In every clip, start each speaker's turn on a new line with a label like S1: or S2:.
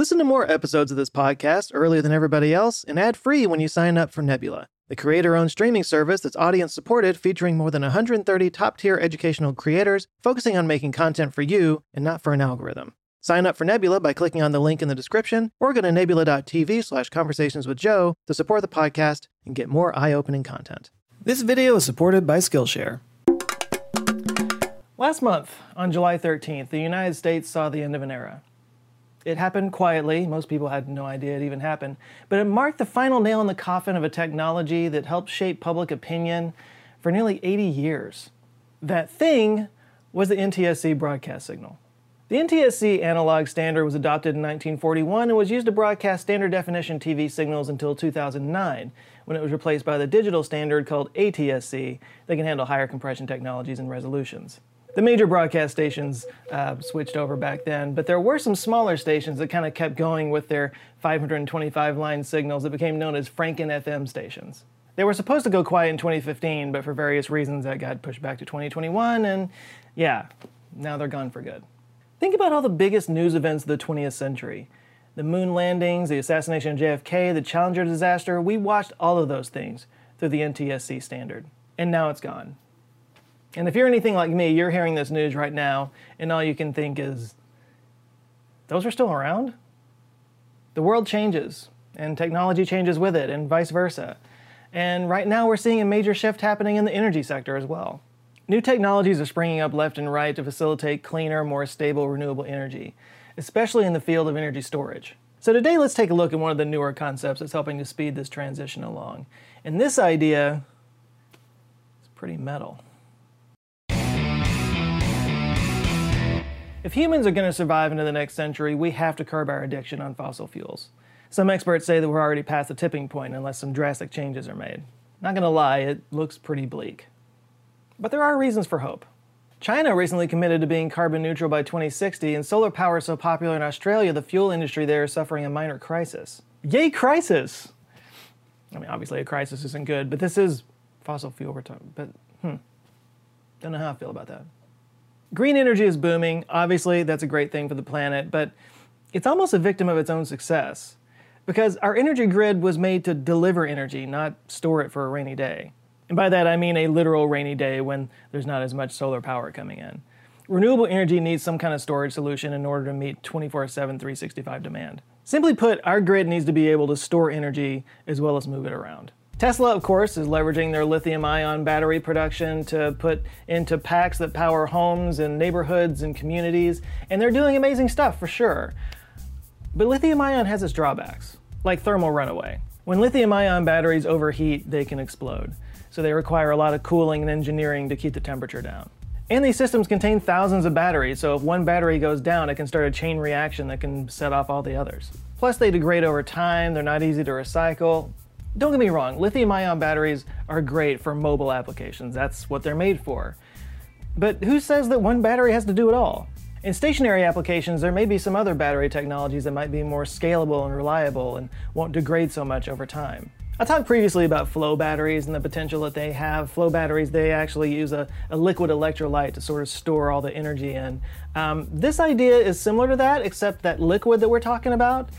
S1: Listen to more episodes of this podcast earlier than everybody else and ad free when you sign up for Nebula, the creator owned streaming service that's audience supported, featuring more than 130 top tier educational creators focusing on making content for you and not for an algorithm. Sign up for Nebula by clicking on the link in the description or go to nebula.tv slash conversations with Joe to support the podcast and get more eye opening content. This video is supported by Skillshare. Last month, on July 13th, the United States saw the end of an era. It happened quietly, most people had no idea it even happened, but it marked the final nail in the coffin of a technology that helped shape public opinion for nearly 80 years. That thing was the NTSC broadcast signal. The NTSC analog standard was adopted in 1941 and was used to broadcast standard definition TV signals until 2009, when it was replaced by the digital standard called ATSC that can handle higher compression technologies and resolutions. The major broadcast stations uh, switched over back then, but there were some smaller stations that kind of kept going with their 525 line signals that became known as Franken FM stations. They were supposed to go quiet in 2015, but for various reasons that got pushed back to 2021, and yeah, now they're gone for good. Think about all the biggest news events of the 20th century the moon landings, the assassination of JFK, the Challenger disaster. We watched all of those things through the NTSC standard, and now it's gone. And if you're anything like me, you're hearing this news right now, and all you can think is, those are still around? The world changes, and technology changes with it, and vice versa. And right now, we're seeing a major shift happening in the energy sector as well. New technologies are springing up left and right to facilitate cleaner, more stable renewable energy, especially in the field of energy storage. So today let's take a look at one of the newer concepts that's helping to speed this transition along. And this idea is pretty metal. If humans are going to survive into the next century, we have to curb our addiction on fossil fuels. Some experts say that we're already past the tipping point unless some drastic changes are made. Not gonna lie, it looks pretty bleak. But there are reasons for hope. China recently committed to being carbon neutral by 2060, and solar power is so popular in Australia, the fuel industry there is suffering a minor crisis. Yay, crisis! I mean, obviously, a crisis isn't good, but this is fossil fuel we're. But hmm, don't know how I feel about that. Green energy is booming. Obviously, that's a great thing for the planet, but it's almost a victim of its own success because our energy grid was made to deliver energy, not store it for a rainy day. And by that I mean a literal rainy day when there's not as much solar power coming in. Renewable energy needs some kind of storage solution in order to meet 24 7, 365 demand. Simply put, our grid needs to be able to store energy as well as move it around. Tesla, of course, is leveraging their lithium ion battery production to put into packs that power homes and neighborhoods and communities, and they're doing amazing stuff for sure. But lithium ion has its drawbacks, like thermal runaway. When lithium ion batteries overheat, they can explode so they require a lot of cooling and engineering to keep the temperature down. And these systems contain thousands of batteries, so if one battery goes down, it can start a chain reaction that can set off all the others. Plus, they degrade over time, they're not easy to recycle. Don't get me wrong, lithium ion batteries are great for mobile applications, that's what they're made for. But who says that one battery has to do it all? In stationary applications, there may be some other battery technologies that might be more scalable and reliable and won't degrade so much over time. I talked previously about flow batteries and the potential that they have. Flow batteries, they actually use a, a liquid electrolyte to sort of store all the energy in. Um, this idea is similar to that, except that liquid that we're talking about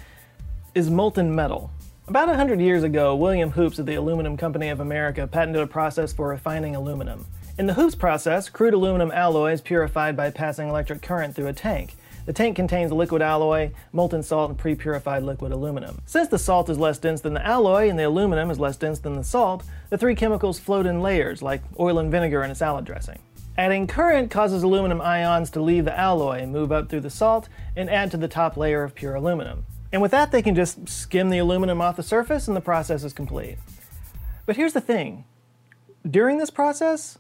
S1: is molten metal. About 100 years ago, William Hoopes of the Aluminum Company of America patented a process for refining aluminum. In the Hoopes process, crude aluminum alloy is purified by passing electric current through a tank. The tank contains a liquid alloy, molten salt, and pre-purified liquid aluminum. Since the salt is less dense than the alloy and the aluminum is less dense than the salt, the three chemicals float in layers, like oil and vinegar in a salad dressing. Adding current causes aluminum ions to leave the alloy, move up through the salt, and add to the top layer of pure aluminum. And with that, they can just skim the aluminum off the surface and the process is complete. But here's the thing during this process,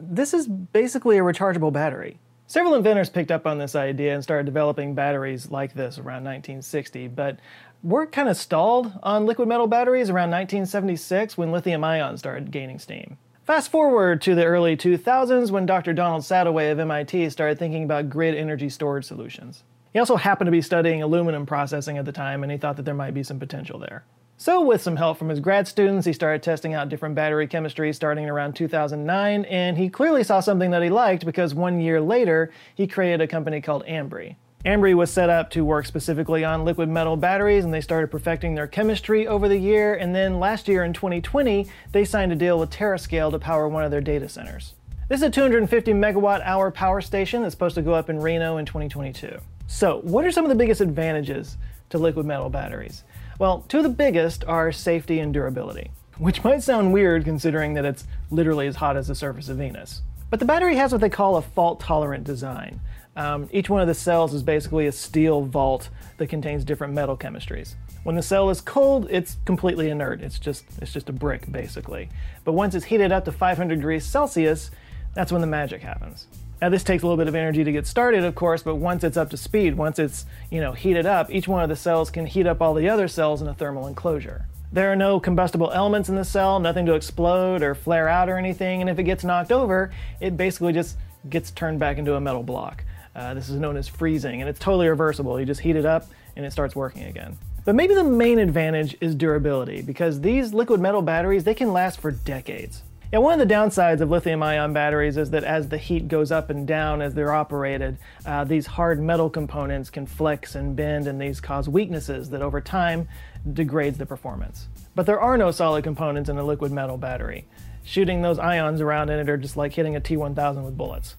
S1: this is basically a rechargeable battery. Several inventors picked up on this idea and started developing batteries like this around 1960, but work kind of stalled on liquid metal batteries around 1976 when lithium ion started gaining steam. Fast forward to the early 2000s when Dr. Donald Sadoway of MIT started thinking about grid energy storage solutions. He also happened to be studying aluminum processing at the time and he thought that there might be some potential there. So, with some help from his grad students, he started testing out different battery chemistries starting around 2009, and he clearly saw something that he liked because one year later, he created a company called Ambri. Ambri was set up to work specifically on liquid metal batteries and they started perfecting their chemistry over the year. And then last year in 2020, they signed a deal with TerraScale to power one of their data centers. This is a 250 megawatt hour power station that's supposed to go up in Reno in 2022. So, what are some of the biggest advantages to liquid metal batteries? Well, two of the biggest are safety and durability, which might sound weird considering that it's literally as hot as the surface of Venus. But the battery has what they call a fault tolerant design. Um, each one of the cells is basically a steel vault that contains different metal chemistries. When the cell is cold, it's completely inert. It's just, it's just a brick, basically. But once it's heated up to 500 degrees Celsius, that's when the magic happens. Now this takes a little bit of energy to get started, of course, but once it's up to speed, once it's you know heated up, each one of the cells can heat up all the other cells in a thermal enclosure. There are no combustible elements in the cell, nothing to explode or flare out or anything, and if it gets knocked over, it basically just gets turned back into a metal block. Uh, this is known as freezing, and it's totally reversible. You just heat it up and it starts working again. But maybe the main advantage is durability, because these liquid metal batteries, they can last for decades. Yeah, one of the downsides of lithium ion batteries is that as the heat goes up and down as they're operated, uh, these hard metal components can flex and bend, and these cause weaknesses that over time degrades the performance. But there are no solid components in a liquid metal battery. Shooting those ions around in it are just like hitting a T1000 with bullets.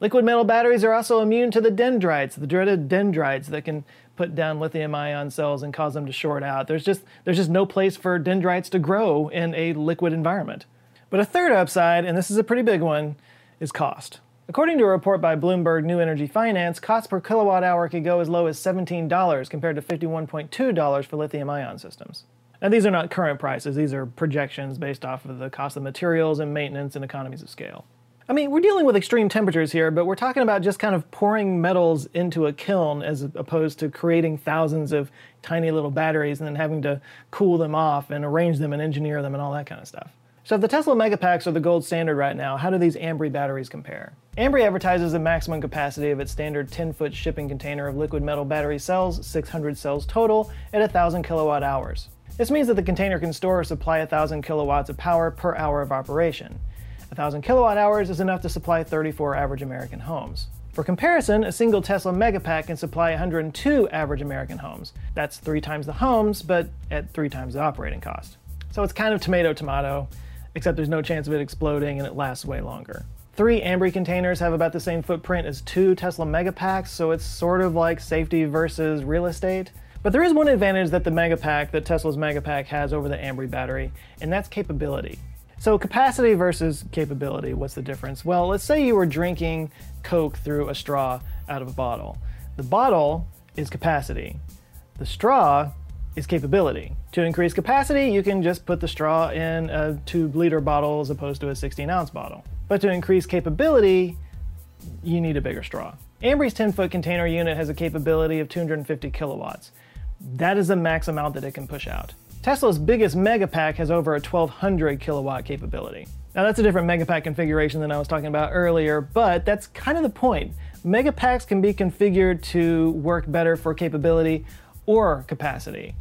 S1: Liquid metal batteries are also immune to the dendrites, the dreaded dendrites that can put down lithium ion cells and cause them to short out. There's just, there's just no place for dendrites to grow in a liquid environment. But a third upside, and this is a pretty big one, is cost. According to a report by Bloomberg New Energy Finance, cost per kilowatt hour could go as low as $17 compared to $51.2 for lithium ion systems. Now, these are not current prices, these are projections based off of the cost of materials and maintenance and economies of scale. I mean, we're dealing with extreme temperatures here, but we're talking about just kind of pouring metals into a kiln as opposed to creating thousands of tiny little batteries and then having to cool them off and arrange them and engineer them and all that kind of stuff. So if the Tesla Megapacks are the gold standard right now, how do these Ambri batteries compare? Ambri advertises a maximum capacity of its standard 10-foot shipping container of liquid metal battery cells, 600 cells total, at 1,000 kilowatt hours. This means that the container can store or supply 1,000 kilowatts of power per hour of operation. 1,000 kilowatt hours is enough to supply 34 average American homes. For comparison, a single Tesla Megapack can supply 102 average American homes. That's three times the homes, but at three times the operating cost. So it's kind of tomato tomato, except there's no chance of it exploding and it lasts way longer. Three Ambri containers have about the same footprint as two Tesla Megapacks, so it's sort of like safety versus real estate. But there is one advantage that the Megapack, that Tesla's Megapack has over the Ambri battery, and that's capability. So capacity versus capability, what's the difference? Well, let's say you were drinking Coke through a straw out of a bottle. The bottle is capacity. The straw is capability. To increase capacity, you can just put the straw in a 2 liter bottle as opposed to a 16 ounce bottle. But to increase capability, you need a bigger straw. Ambri's 10 foot container unit has a capability of 250 kilowatts. That is the max amount that it can push out. Tesla's biggest Megapack has over a 1200 kilowatt capability. Now that's a different Megapack configuration than I was talking about earlier, but that's kind of the point. Megapacks can be configured to work better for capability or capacity.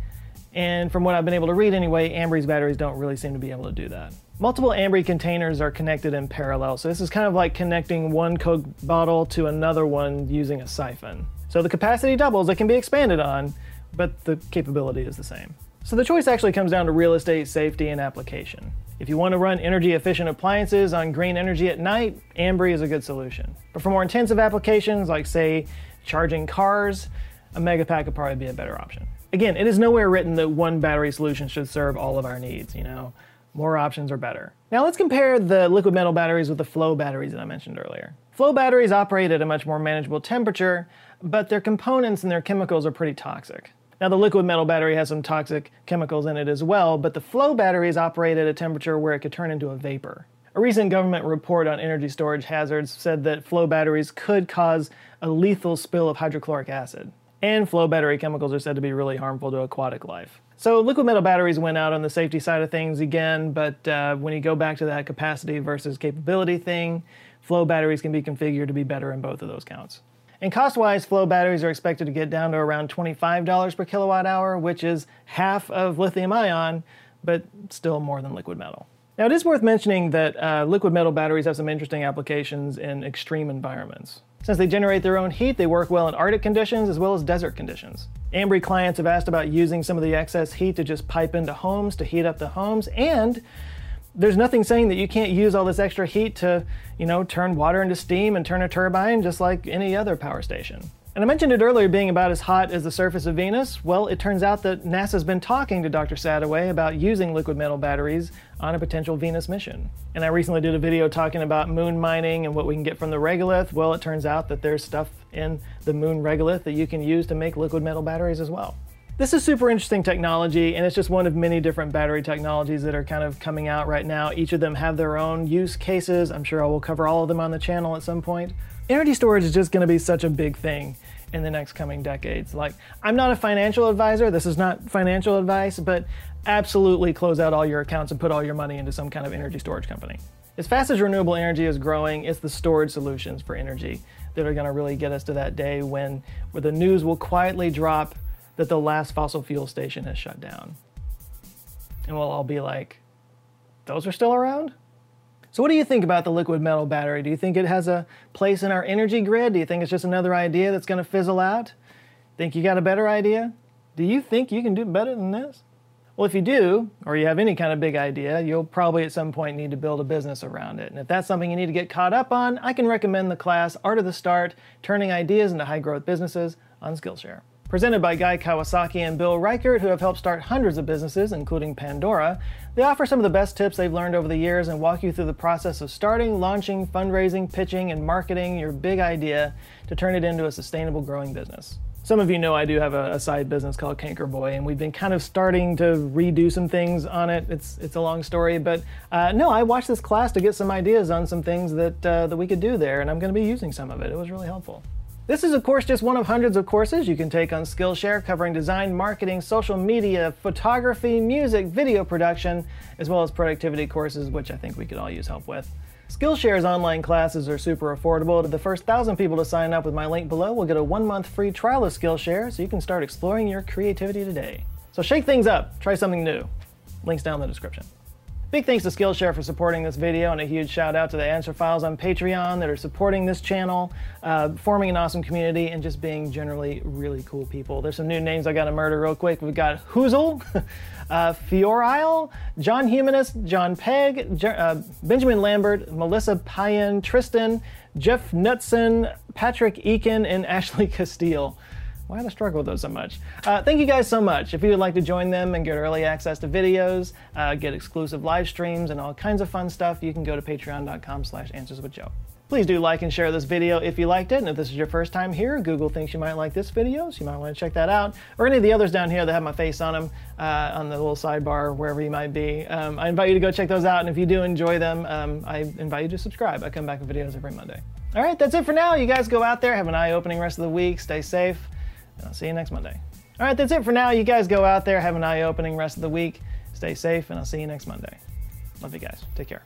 S1: And from what I've been able to read anyway, Ambri's batteries don't really seem to be able to do that. Multiple Ambri containers are connected in parallel, so this is kind of like connecting one Coke bottle to another one using a siphon. So the capacity doubles, it can be expanded on, but the capability is the same. So the choice actually comes down to real estate, safety, and application. If you want to run energy efficient appliances on green energy at night, Ambri is a good solution. But for more intensive applications, like say charging cars, a Megapack would probably be a better option. Again, it is nowhere written that one battery solution should serve all of our needs, you know. More options are better. Now let's compare the liquid metal batteries with the flow batteries that I mentioned earlier. Flow batteries operate at a much more manageable temperature, but their components and their chemicals are pretty toxic. Now, the liquid metal battery has some toxic chemicals in it as well, but the flow batteries operate at a temperature where it could turn into a vapor. A recent government report on energy storage hazards said that flow batteries could cause a lethal spill of hydrochloric acid. And flow battery chemicals are said to be really harmful to aquatic life. So liquid metal batteries went out on the safety side of things again, but uh, when you go back to that capacity versus capability thing, flow batteries can be configured to be better in both of those counts. And cost-wise, flow batteries are expected to get down to around $25 per kilowatt hour, which is half of lithium ion, but still more than liquid metal. Now, it is worth mentioning that uh, liquid metal batteries have some interesting applications in extreme environments. Since they generate their own heat, they work well in Arctic conditions as well as desert conditions. Ambri clients have asked about using some of the excess heat to just pipe into homes to heat up the homes, and there's nothing saying that you can't use all this extra heat to, you know, turn water into steam and turn a turbine just like any other power station. And I mentioned it earlier being about as hot as the surface of Venus. Well, it turns out that NASA's been talking to Dr. Sadoway about using liquid metal batteries on a potential Venus mission. And I recently did a video talking about moon mining and what we can get from the regolith. Well, it turns out that there's stuff in the moon regolith that you can use to make liquid metal batteries as well. This is super interesting technology, and it's just one of many different battery technologies that are kind of coming out right now. Each of them have their own use cases. I'm sure I will cover all of them on the channel at some point. Energy storage is just to be such a big thing in the next coming decades. Like, I'm not a financial advisor, this is not financial advice, but absolutely close out all your accounts and put all your money into some kind of energy storage company. As fast as renewable energy is growing, it's the storage solutions for energy that are going to really get us to that day when where the news will quietly drop that the last fossil fuel station has shut down. And we'll all be like, those are still around? So what do you think about the liquid metal battery? Do you think it has a place in our energy grid? Do you think it's just another idea that's going to fizzle out? Think you got a better idea? Do you think you can do better than this? Well, if you do, or you have any kind of big idea, you'll probably at some point need to build a business around it. And if that's something you need to get caught up on, I can recommend the class Art of the Start, Turning Ideas into High Growth Businesses on Skillshare. Presented by Guy Kawasaki and Bill Reichert, who have helped start hundreds of businesses, including Pandora, they offer some of the best tips they've learned over the years and walk you through the process of starting, launching, fundraising, pitching, and marketing your big idea to turn it into a sustainable, growing business. Some of you know I do have a, a side business called Canker Boy, and we've been kind of starting to redo some things on it. It's it's a long story, but uh, no, I watched this class to get some ideas on some things that uh, that we could do there, and I'm going to be using some of it. It was really helpful. This is, of course, just one of hundreds of courses you can take on Skillshare covering design, marketing, social media, photography, music, video production, as well as productivity courses, which I think we could all use help with. Skillshare's online classes are super affordable. To the first thousand people to sign up with my link below will get a one month free trial of Skillshare so you can start exploring your creativity today. So shake things up, try something new. Links down in the description. Big thanks to Skillshare for supporting this video and a huge shout out to the answer files on Patreon that are supporting this channel, uh, forming an awesome community, and just being generally really cool people. There's some new names I got to murder real quick. We've got Hoozle, uh, Fiorile, John Humanist, John Pegg, uh, Benjamin Lambert, Melissa Payan, Tristan, Jeff Knutson, Patrick Eakin, and Ashley Castile. Why do I struggle with those so much? Uh, thank you guys so much. If you would like to join them and get early access to videos, uh, get exclusive live streams, and all kinds of fun stuff, you can go to patreon.com slash answerswithjoe. Please do like and share this video if you liked it, and if this is your first time here, Google thinks you might like this video, so you might want to check that out, or any of the others down here that have my face on them, uh, on the little sidebar, wherever you might be. Um, I invite you to go check those out, and if you do enjoy them, um, I invite you to subscribe. I come back with videos every Monday. All right, that's it for now. You guys go out there, have an eye-opening rest of the week, stay safe, I'll see you next Monday. All right, that's it for now. You guys go out there, have an eye opening rest of the week. Stay safe, and I'll see you next Monday. Love you guys. Take care.